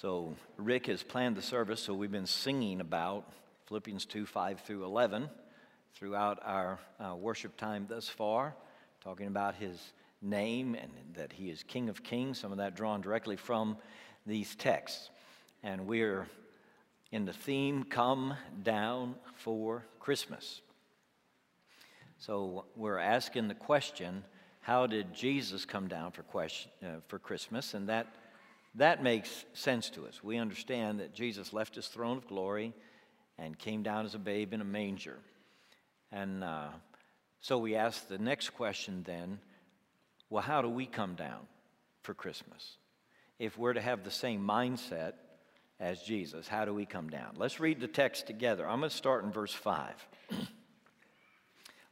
So, Rick has planned the service, so we've been singing about Philippians 2 5 through 11 throughout our uh, worship time thus far, talking about his name and that he is King of Kings, some of that drawn directly from these texts. And we're in the theme Come Down for Christmas. So, we're asking the question how did Jesus come down for, question, uh, for Christmas? And that that makes sense to us. We understand that Jesus left his throne of glory and came down as a babe in a manger. And uh, so we ask the next question then well, how do we come down for Christmas? If we're to have the same mindset as Jesus, how do we come down? Let's read the text together. I'm going to start in verse 5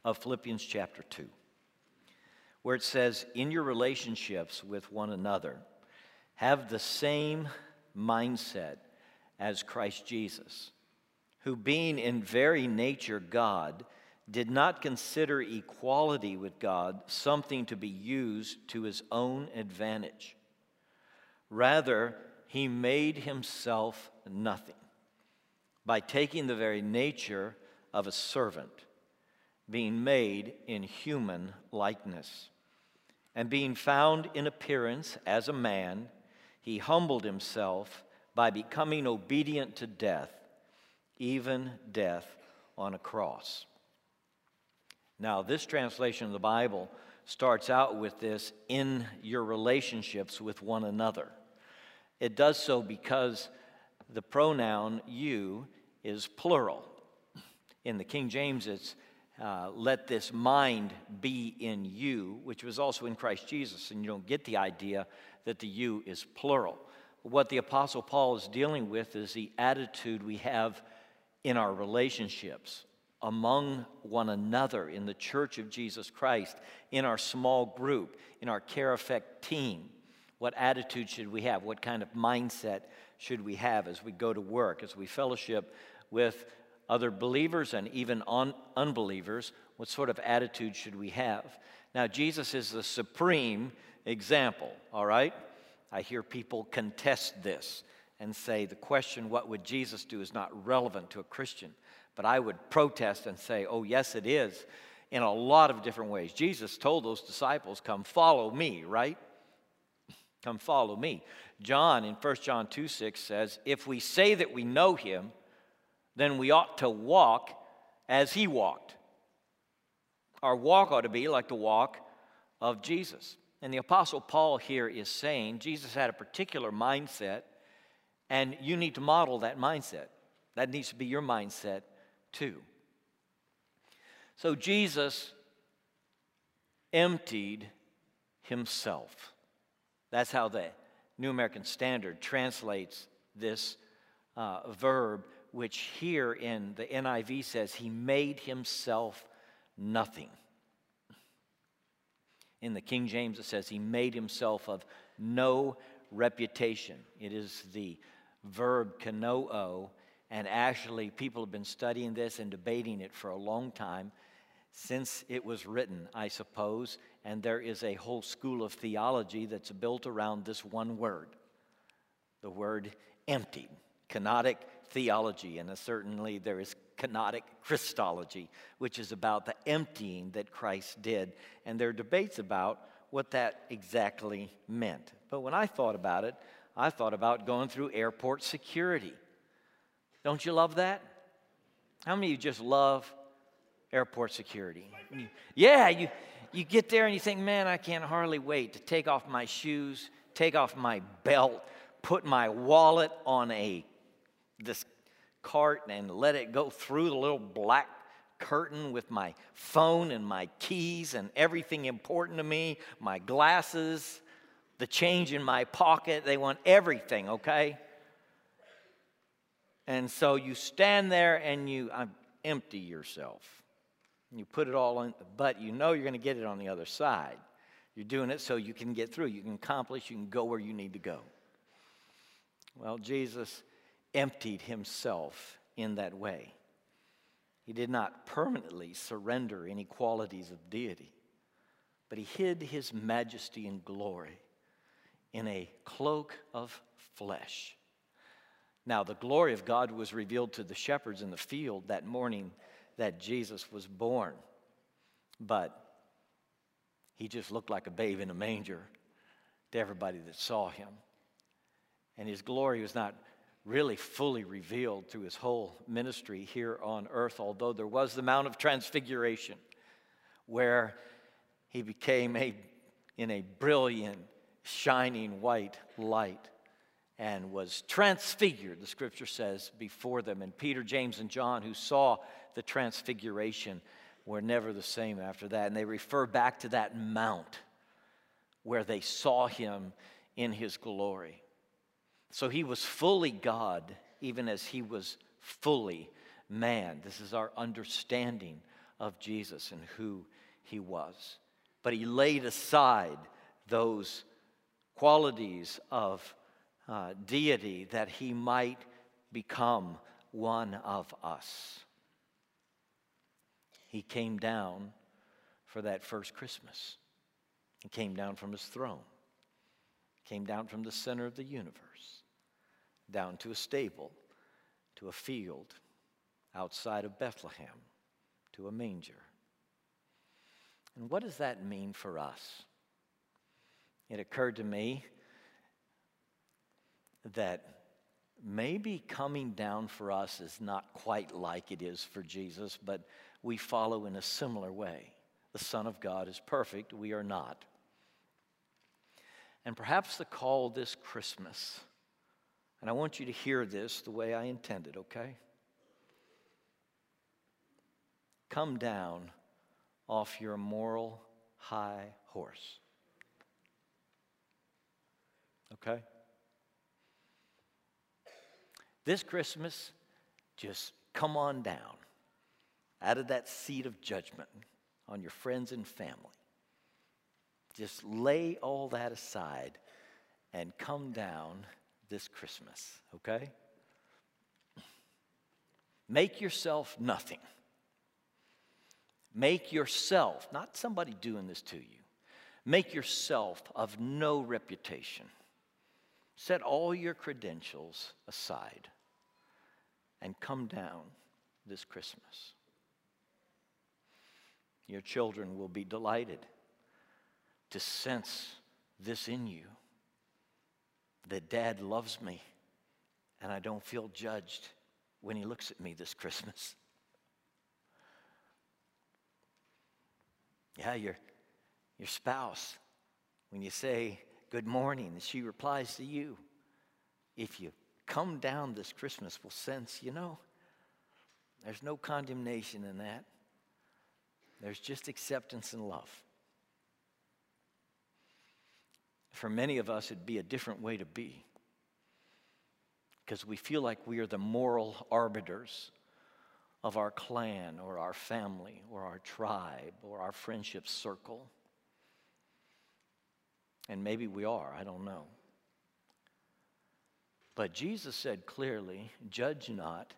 of Philippians chapter 2, where it says, In your relationships with one another, have the same mindset as Christ Jesus, who, being in very nature God, did not consider equality with God something to be used to his own advantage. Rather, he made himself nothing by taking the very nature of a servant, being made in human likeness, and being found in appearance as a man he humbled himself by becoming obedient to death, even death on a cross. Now, this translation of the Bible starts out with this in your relationships with one another. It does so because the pronoun you is plural. In the King James, it's uh, let this mind be in you, which was also in Christ Jesus. And you don't get the idea that the you is plural. What the Apostle Paul is dealing with is the attitude we have in our relationships among one another in the church of Jesus Christ, in our small group, in our care effect team. What attitude should we have? What kind of mindset should we have as we go to work, as we fellowship with other believers and even un- unbelievers? What sort of attitude should we have? Now, Jesus is the supreme example, all right? I hear people contest this and say the question, what would Jesus do, is not relevant to a Christian. But I would protest and say, oh, yes, it is, in a lot of different ways. Jesus told those disciples, come follow me, right? Come follow me. John in 1 John 2 6 says, if we say that we know him, then we ought to walk as he walked. Our walk ought to be like the walk of Jesus. And the Apostle Paul here is saying Jesus had a particular mindset, and you need to model that mindset. That needs to be your mindset too. So Jesus emptied himself. That's how the New American Standard translates this uh, verb, which here in the NIV says, He made himself nothing. In the King James, it says he made himself of no reputation. It is the verb kanoo, and actually, people have been studying this and debating it for a long time since it was written, I suppose. And there is a whole school of theology that's built around this one word the word emptied, kenotic theology. And certainly, there is kenotic Christology, which is about the emptying that Christ did. And there are debates about what that exactly meant. But when I thought about it, I thought about going through airport security. Don't you love that? How many of you just love airport security? You, yeah, you, you get there and you think, man, I can't hardly wait to take off my shoes, take off my belt, put my wallet on a this cart and let it go through the little black curtain with my phone and my keys and everything important to me, my glasses, the change in my pocket. They want everything, okay? And so you stand there and you uh, empty yourself. You put it all in, but you know you're going to get it on the other side. You're doing it so you can get through. You can accomplish, you can go where you need to go. Well, Jesus emptied himself in that way. He did not permanently surrender any qualities of deity, but he hid his majesty and glory in a cloak of flesh. Now, the glory of God was revealed to the shepherds in the field that morning that Jesus was born. But he just looked like a babe in a manger to everybody that saw him. And his glory was not really fully revealed through his whole ministry here on earth, although there was the Mount of Transfiguration where he became a, in a brilliant, shining white light and was transfigured, the scripture says, before them. And Peter, James, and John, who saw the transfiguration, were never the same after that. And they refer back to that mount where they saw him in his glory. So he was fully God, even as he was fully man. This is our understanding of Jesus and who he was. But he laid aside those qualities of uh, deity that he might become one of us. He came down for that first Christmas. He came down from his throne, came down from the center of the universe, down to a stable, to a field outside of Bethlehem, to a manger. And what does that mean for us? It occurred to me that maybe coming down for us is not quite like it is for Jesus, but we follow in a similar way. The Son of God is perfect, we are not. And perhaps the call this Christmas, and I want you to hear this the way I intended, okay? Come down off your moral high horse. Okay? This Christmas, just come on down out of that seat of judgment on your friends and family. Just lay all that aside and come down this Christmas, okay? Make yourself nothing. Make yourself, not somebody doing this to you, make yourself of no reputation. Set all your credentials aside and come down this Christmas. Your children will be delighted to sense this in you that dad loves me and I don't feel judged when he looks at me this Christmas. Yeah, your, your spouse, when you say good morning, she replies to you. If you come down this Christmas, will sense, you know, there's no condemnation in that. There's just acceptance and love. For many of us, it'd be a different way to be because we feel like we are the moral arbiters of our clan or our family or our tribe or our friendship circle. And maybe we are, I don't know. But Jesus said clearly, Judge not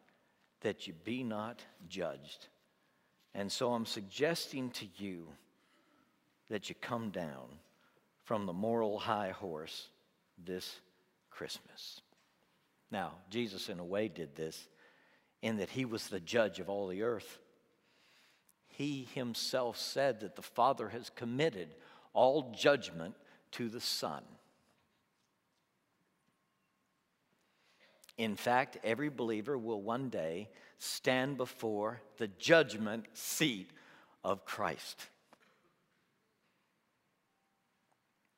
that you be not judged. And so I'm suggesting to you that you come down from the moral high horse this Christmas. Now, Jesus, in a way, did this in that he was the judge of all the earth. He himself said that the Father has committed all judgment to the Son. In fact, every believer will one day stand before the judgment seat of Christ.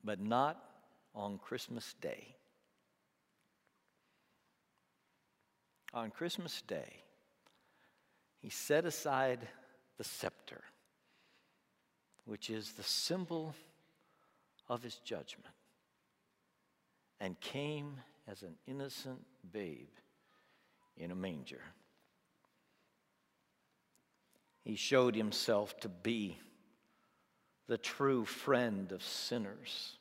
But not on Christmas Day. On Christmas Day, he set aside the scepter, which is the symbol of his judgment, and came as an innocent babe in a manger. He showed himself to be the true friend of sinners.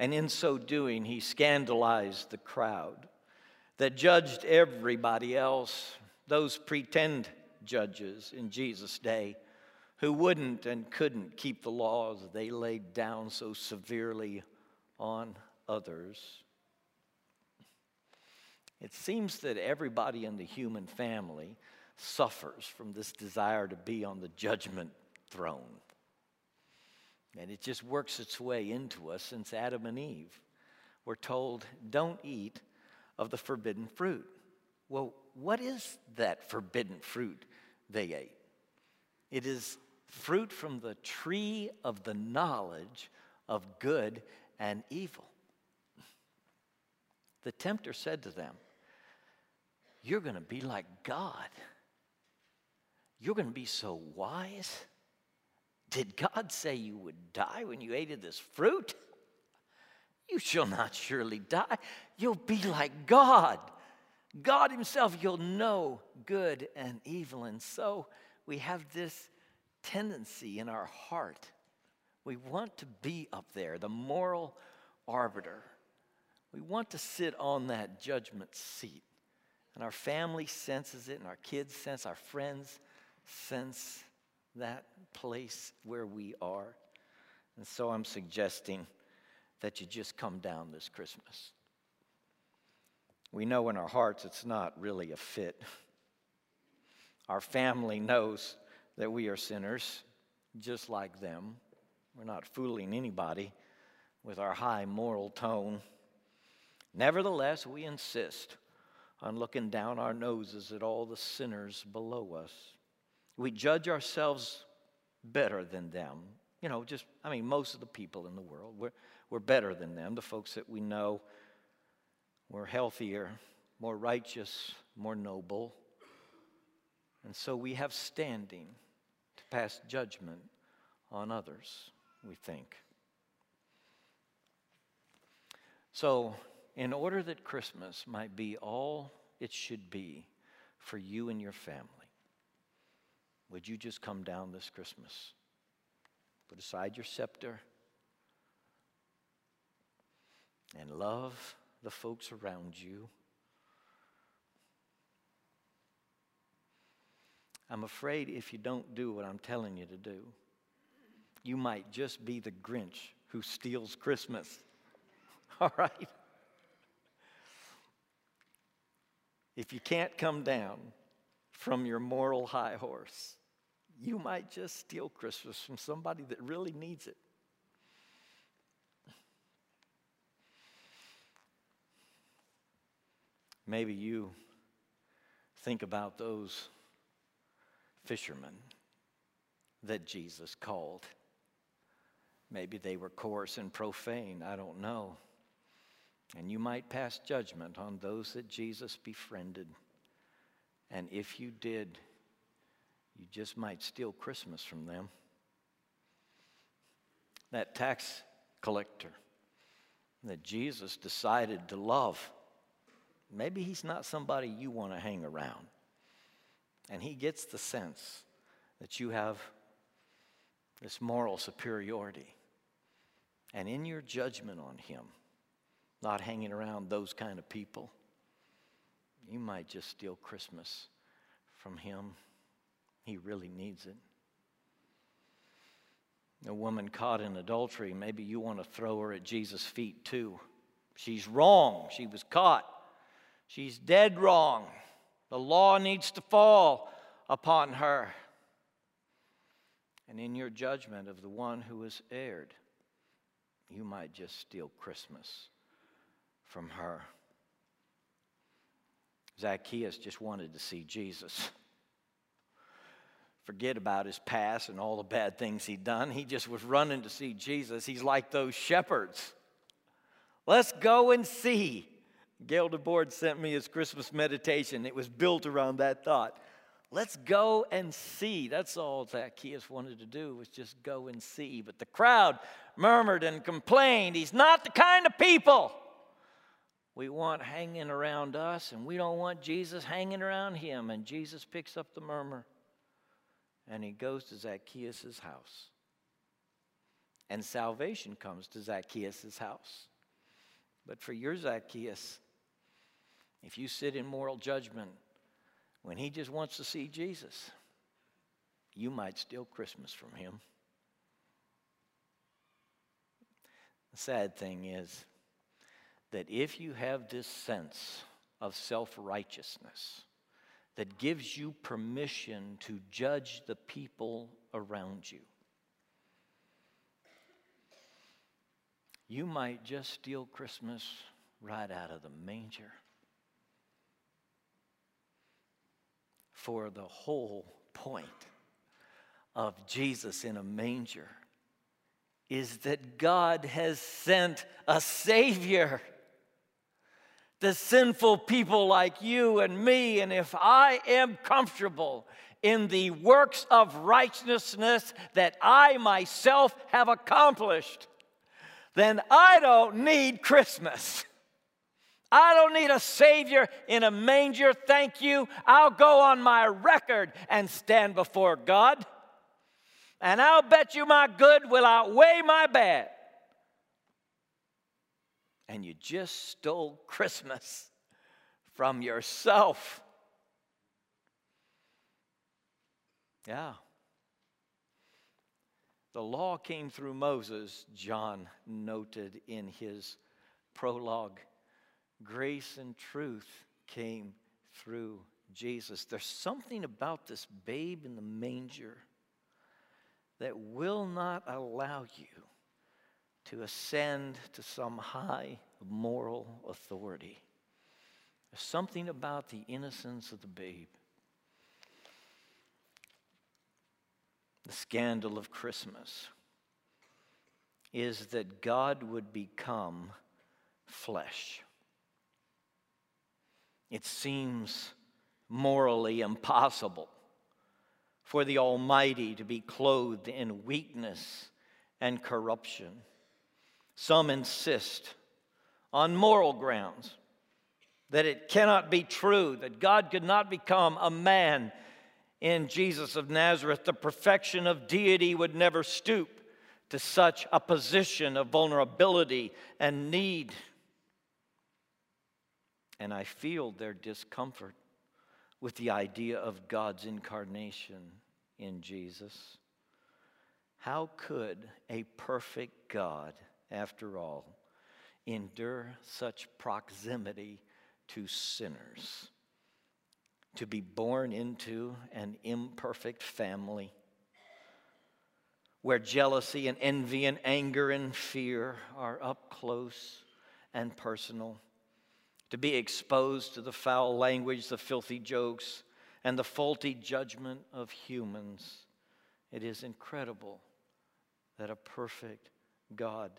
And in so doing, he scandalized the crowd that judged everybody else, those pretend judges in Jesus' day who wouldn't and couldn't keep the laws they laid down so severely on others. It seems that everybody in the human family suffers from this desire to be on the judgment throne. And it just works its way into us since Adam and Eve were told, don't eat of the forbidden fruit. Well, what is that forbidden fruit they ate? It is fruit from the tree of the knowledge of good and evil. The tempter said to them, You're going to be like God. You're going to be so wise. Did God say you would die when you ate of this fruit? You shall not surely die. You'll be like God. God Himself, you'll know good and evil. And so we have this tendency in our heart. We want to be up there, the moral arbiter. We want to sit on that judgment seat. And our family senses it, and our kids sense, our friends sense that place where we are. And so I'm suggesting that you just come down this Christmas. We know in our hearts it's not really a fit. Our family knows that we are sinners, just like them. We're not fooling anybody with our high moral tone. Nevertheless, we insist on looking down our noses at all the sinners below us. We judge ourselves better than them. You know, just, I mean, most of the people in the world, we're, we're better than them. The folks that we know, we're healthier, more righteous, more noble. And so we have standing to pass judgment on others, we think. So, in order that Christmas might be all it should be for you and your family, would you just come down this Christmas? Put aside your scepter and love the folks around you. I'm afraid if you don't do what I'm telling you to do, you might just be the Grinch who steals Christmas. All right? If you can't come down from your moral high horse, you might just steal Christmas from somebody that really needs it. Maybe you think about those fishermen that Jesus called. Maybe they were coarse and profane, I don't know. And you might pass judgment on those that Jesus befriended. And if you did, you just might steal Christmas from them. That tax collector that Jesus decided to love, maybe he's not somebody you want to hang around. And he gets the sense that you have this moral superiority. And in your judgment on him, not hanging around those kind of people, you might just steal Christmas from him. He really needs it. A woman caught in adultery, maybe you want to throw her at Jesus' feet too. She's wrong. She was caught. She's dead wrong. The law needs to fall upon her. And in your judgment of the one who has erred, you might just steal Christmas from her. Zacchaeus just wanted to see Jesus. Forget about his past and all the bad things he'd done. He just was running to see Jesus. He's like those shepherds. Let's go and see. Gail DeBoard sent me his Christmas meditation. It was built around that thought. Let's go and see. That's all Zacchaeus wanted to do was just go and see. But the crowd murmured and complained. He's not the kind of people we want hanging around us, and we don't want Jesus hanging around him. And Jesus picks up the murmur and he goes to Zacchaeus' house. And salvation comes to Zacchaeus' house. But for your Zacchaeus, if you sit in moral judgment when he just wants to see Jesus, you might steal Christmas from him. The sad thing is, that if you have this sense of self righteousness that gives you permission to judge the people around you. You might just steal Christmas right out of the manger. For the whole point of Jesus in a manger is that God has sent a Savior the sinful people like you and me. And if I am comfortable in the works of righteousness that I myself have accomplished, then I don't need Christmas. I don't need a Savior in a manger, thank you. I'll go on my record and stand before God. And I'll bet you my good will outweigh my bad and you just stole Christmas from yourself. Yeah. The law came through Moses, John noted in his prologue. Grace and truth came through Jesus. There's something about this babe in the manger that will not allow you to ascend to some high moral authority. There's something about the innocence of the babe. The scandal of Christmas is that God would become flesh. It seems morally impossible for the Almighty to be clothed in weakness and corruption. Some insist on moral grounds that it cannot be true, that God could not become a man in Jesus of Nazareth. The perfection of deity would never stoop to such a position of vulnerability and need. And I feel their discomfort with the idea of God's incarnation in Jesus. How could a perfect God? After all, endure such proximity to sinners, to be born into an imperfect family where jealousy and envy and anger and fear are up close and personal, to be exposed to the foul language, the filthy jokes, and the faulty judgment of humans. It is incredible that a perfect God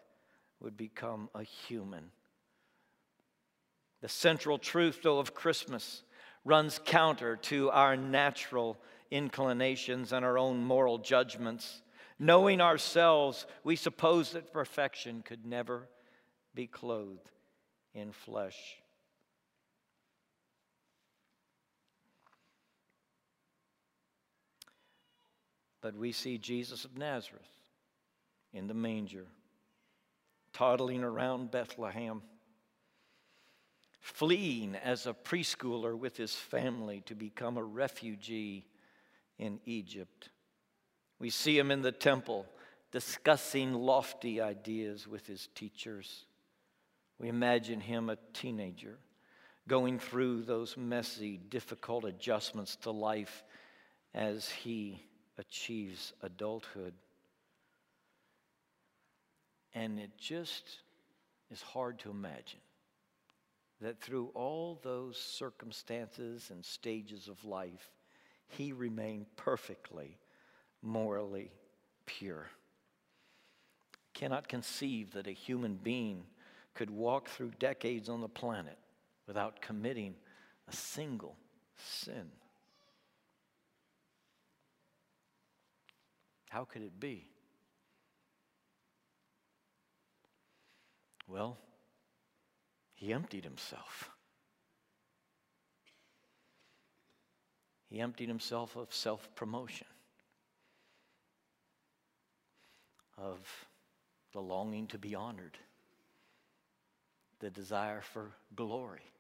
would become a human. The central truth, though, of Christmas runs counter to our natural inclinations and our own moral judgments. Knowing ourselves, we suppose that perfection could never be clothed in flesh. But we see Jesus of Nazareth in the manger toddling around Bethlehem, fleeing as a preschooler with his family to become a refugee in Egypt. We see him in the temple discussing lofty ideas with his teachers. We imagine him a teenager going through those messy, difficult adjustments to life as he achieves adulthood. And it just is hard to imagine that through all those circumstances and stages of life, he remained perfectly morally pure. Cannot conceive that a human being could walk through decades on the planet without committing a single sin. How could it be? Well, he emptied himself. He emptied himself of self promotion, of the longing to be honored, the desire for glory,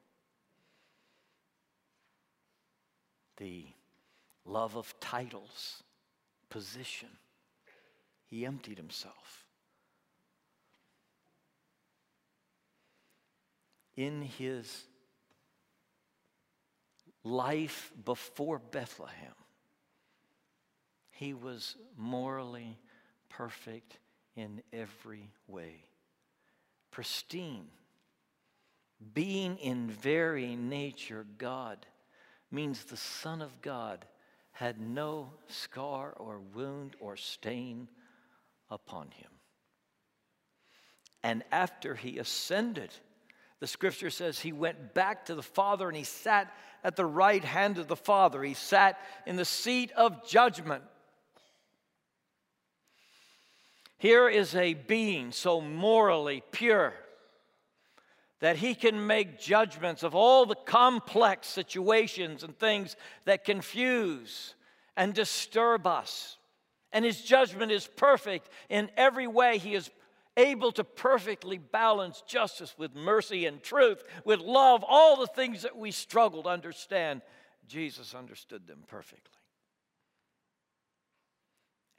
the love of titles, position. He emptied himself. In his life before Bethlehem, he was morally perfect in every way, pristine. Being in very nature God means the Son of God had no scar or wound or stain upon him. And after he ascended, the scripture says he went back to the Father and he sat at the right hand of the Father. He sat in the seat of judgment. Here is a being so morally pure that he can make judgments of all the complex situations and things that confuse and disturb us. And his judgment is perfect in every way. He is able to perfectly balance justice with mercy and truth, with love, all the things that we struggle to understand. Jesus understood them perfectly.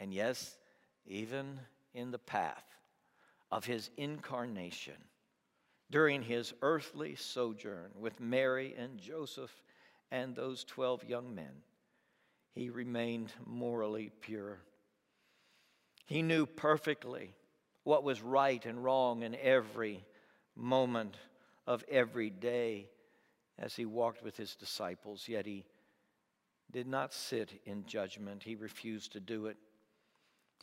And yes, even in the path of his incarnation, during his earthly sojourn with Mary and Joseph and those 12 young men, he remained morally pure. He knew perfectly what was right and wrong in every moment of every day as he walked with his disciples, yet he did not sit in judgment. He refused to do it.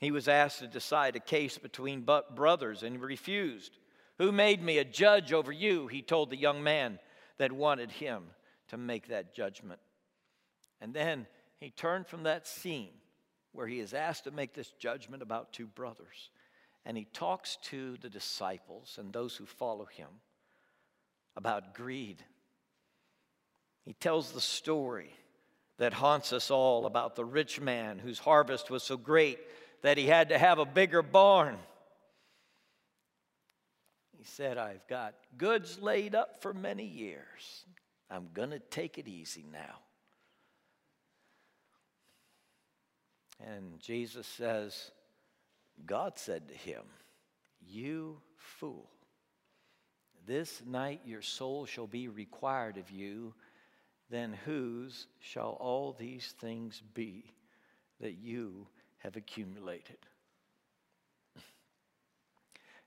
He was asked to decide a case between brothers and refused. Who made me a judge over you? He told the young man that wanted him to make that judgment. And then he turned from that scene where he is asked to make this judgment about two brothers. And he talks to the disciples and those who follow him about greed. He tells the story that haunts us all about the rich man whose harvest was so great that he had to have a bigger barn. He said, I've got goods laid up for many years. I'm going to take it easy now. And Jesus says, God said to him, You fool, this night your soul shall be required of you. Then whose shall all these things be that you have accumulated?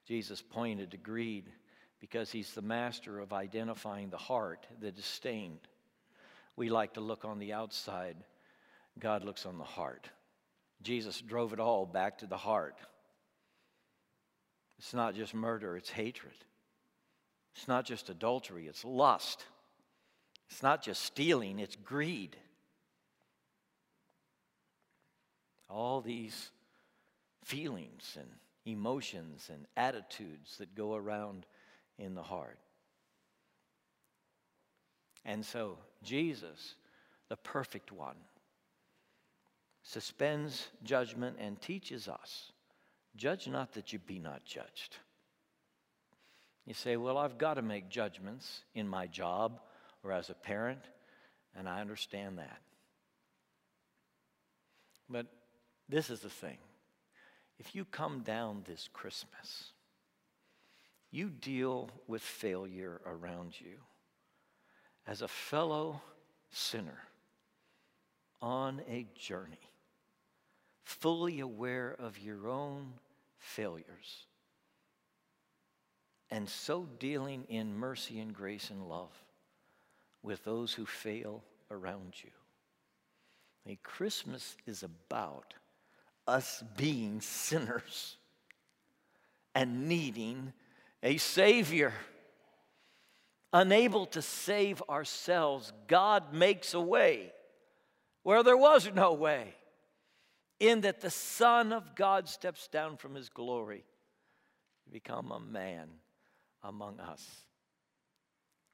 Jesus pointed to greed because he's the master of identifying the heart that is stained. We like to look on the outside, God looks on the heart. Jesus drove it all back to the heart. It's not just murder, it's hatred. It's not just adultery, it's lust. It's not just stealing, it's greed. All these feelings and emotions and attitudes that go around in the heart. And so, Jesus, the perfect one, suspends judgment and teaches us judge not that you be not judged. You say, Well, I've got to make judgments in my job or as a parent, and I understand that. But this is the thing if you come down this Christmas, you deal with failure around you as a fellow sinner on a journey, fully aware of your own failures, and so dealing in mercy and grace and love with those who fail around you. A Christmas is about us being sinners and needing a Savior. Unable to save ourselves, God makes a way where there was no way, in that the Son of God steps down from his glory to become a man among us,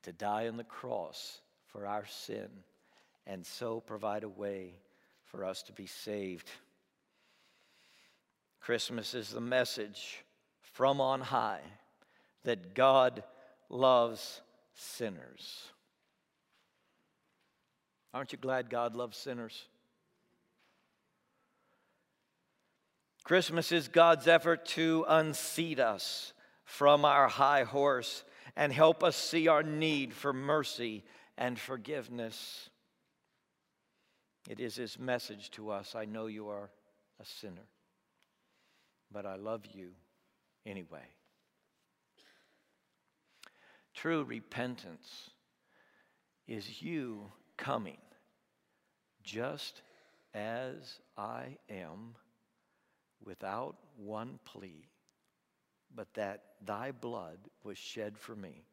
to die on the cross for our sin, and so provide a way for us to be saved. Christmas is the message from on high that God loves sinners. Aren't you glad God loves sinners? Christmas is God's effort to unseat us from our high horse and help us see our need for mercy and forgiveness. It is his message to us I know you are a sinner, but I love you anyway. True repentance is you coming just as I am without one plea, but that thy blood was shed for me.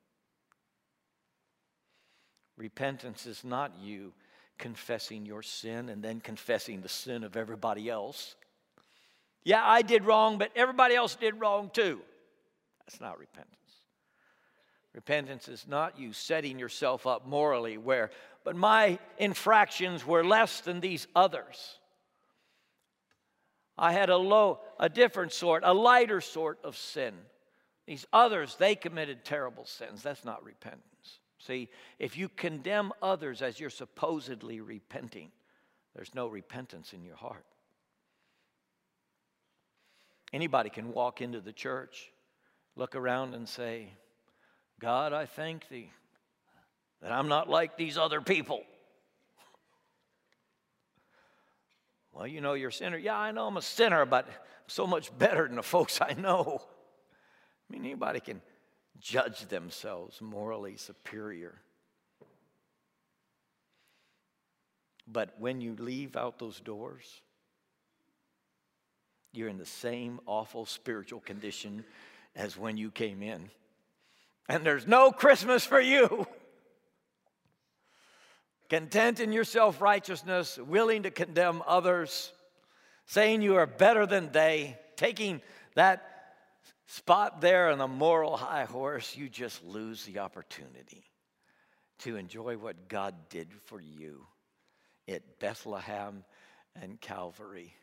Repentance is not you confessing your sin and then confessing the sin of everybody else. Yeah, I did wrong, but everybody else did wrong too. That's not repentance. Repentance is not you setting yourself up morally where, but my infractions were less than these others. I had a low, a different sort, a lighter sort of sin. These others, they committed terrible sins. That's not repentance. See, if you condemn others as you're supposedly repenting, there's no repentance in your heart. Anybody can walk into the church, look around, and say, God, I thank thee that I'm not like these other people. Well, you know you're a sinner. Yeah, I know I'm a sinner, but I'm so much better than the folks I know. I mean, anybody can judge themselves morally superior. But when you leave out those doors, you're in the same awful spiritual condition as when you came in and there's no Christmas for you. Content in your self righteousness, willing to condemn others, saying you are better than they, taking that spot there on the moral high horse, you just lose the opportunity to enjoy what God did for you at Bethlehem and Calvary.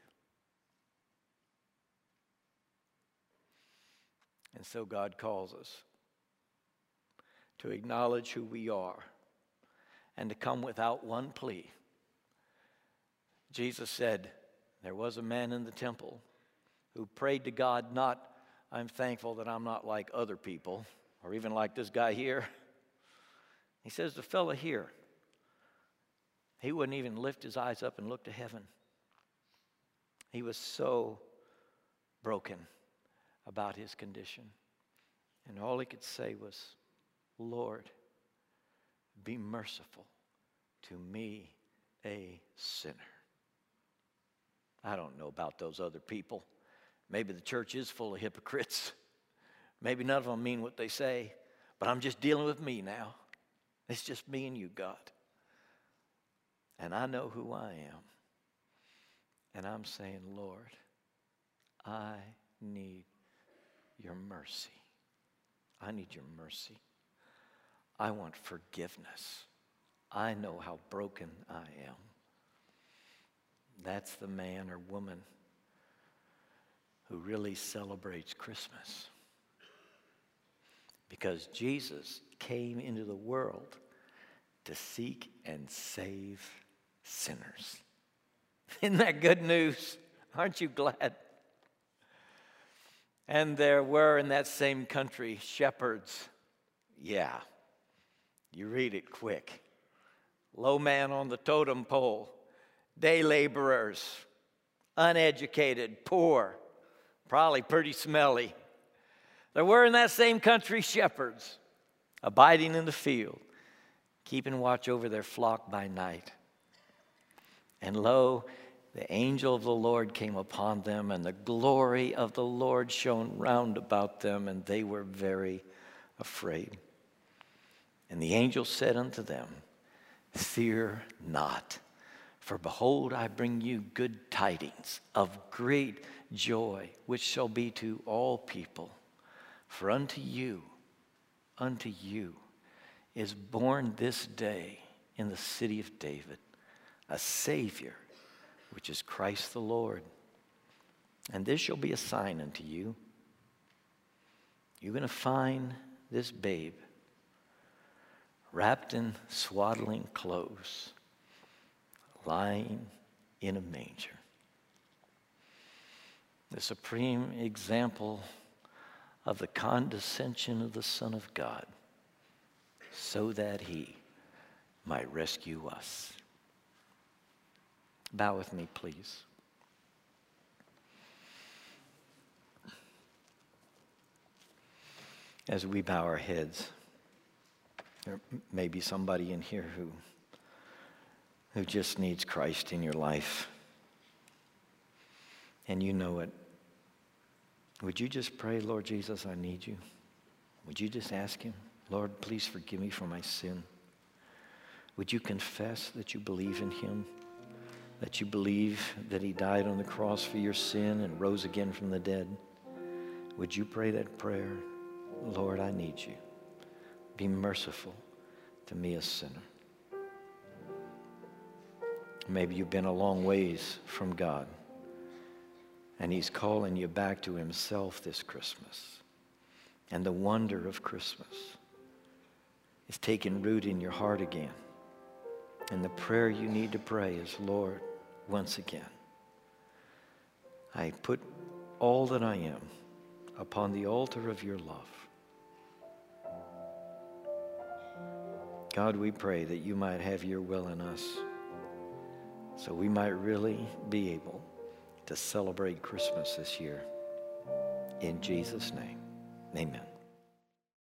And so God calls us to acknowledge who we are and to come without one plea. Jesus said, There was a man in the temple who prayed to God, not, I'm thankful that I'm not like other people, or even like this guy here. He says, The fellow here, he wouldn't even lift his eyes up and look to heaven. He was so broken about his condition. And all he could say was, Lord, be merciful to me, a sinner. I don't know about those other people. Maybe the church is full of hypocrites. Maybe none of them mean what they say, but I'm just dealing with me now. It's just me and you, God. And I know who I am. And I'm saying, Lord, I need your mercy. I need your mercy. I want forgiveness. I know how broken I am. That's the man or woman who really celebrates Christmas. Because Jesus came into the world to seek and save sinners. Isn't that good news? Aren't you glad? And there were in that same country shepherds. Yeah, you read it quick. Low man on the totem pole, day laborers, uneducated, poor, probably pretty smelly. There were in that same country shepherds abiding in the field, keeping watch over their flock by night. And lo, the angel of the Lord came upon them, and the glory of the Lord shone round about them, and they were very afraid. And the angel said unto them, Fear not, for behold, I bring you good tidings of great joy, which shall be to all people. For unto you, unto you, is born this day in the city of David a Savior, which is Christ the Lord. And this shall be a sign unto you. You're going to find this babe wrapped in swaddling clothes, lying in a manger. The supreme example of the condescension of the Son of God, so that he might rescue us. Bow with me, please. As we bow our heads, there may be somebody in here who, who just needs Christ in your life. And you know it. Would you just pray, Lord Jesus, I need you? Would you just ask Him, Lord, please forgive me for my sin? Would you confess that you believe in Him? That you believe that He died on the cross for your sin and rose again from the dead? Would you pray that prayer? Lord, I need you. Be merciful to me, a sinner. Maybe you've been a long ways from God, and He's calling you back to Himself this Christmas. And the wonder of Christmas is taking root in your heart again. And the prayer you need to pray is, Lord, once again, I put all that I am upon the altar of your love. God, we pray that you might have your will in us so we might really be able to celebrate Christmas this year. In Jesus' name, amen.